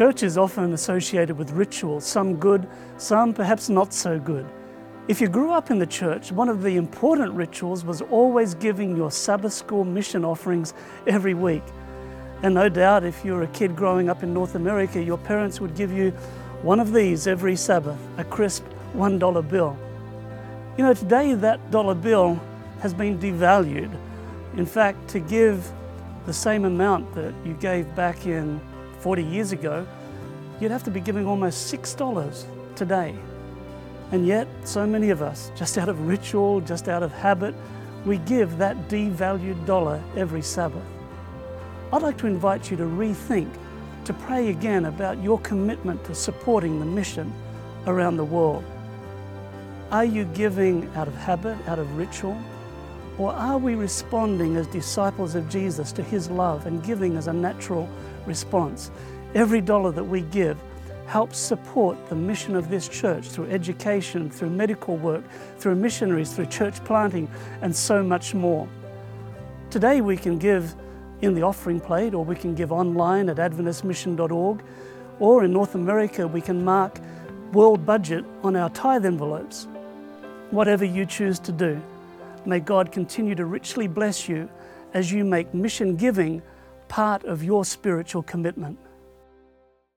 Church is often associated with rituals, some good, some perhaps not so good. If you grew up in the church, one of the important rituals was always giving your Sabbath school mission offerings every week. And no doubt, if you were a kid growing up in North America, your parents would give you one of these every Sabbath, a crisp $1 bill. You know, today that dollar bill has been devalued. In fact, to give the same amount that you gave back in 40 years ago, you'd have to be giving almost $6 today. And yet, so many of us, just out of ritual, just out of habit, we give that devalued dollar every Sabbath. I'd like to invite you to rethink, to pray again about your commitment to supporting the mission around the world. Are you giving out of habit, out of ritual? Or are we responding as disciples of Jesus to His love and giving as a natural response? Every dollar that we give helps support the mission of this church through education, through medical work, through missionaries, through church planting, and so much more. Today we can give in the offering plate, or we can give online at AdventistMission.org, or in North America we can mark world budget on our tithe envelopes whatever you choose to do. May God continue to richly bless you as you make mission giving part of your spiritual commitment.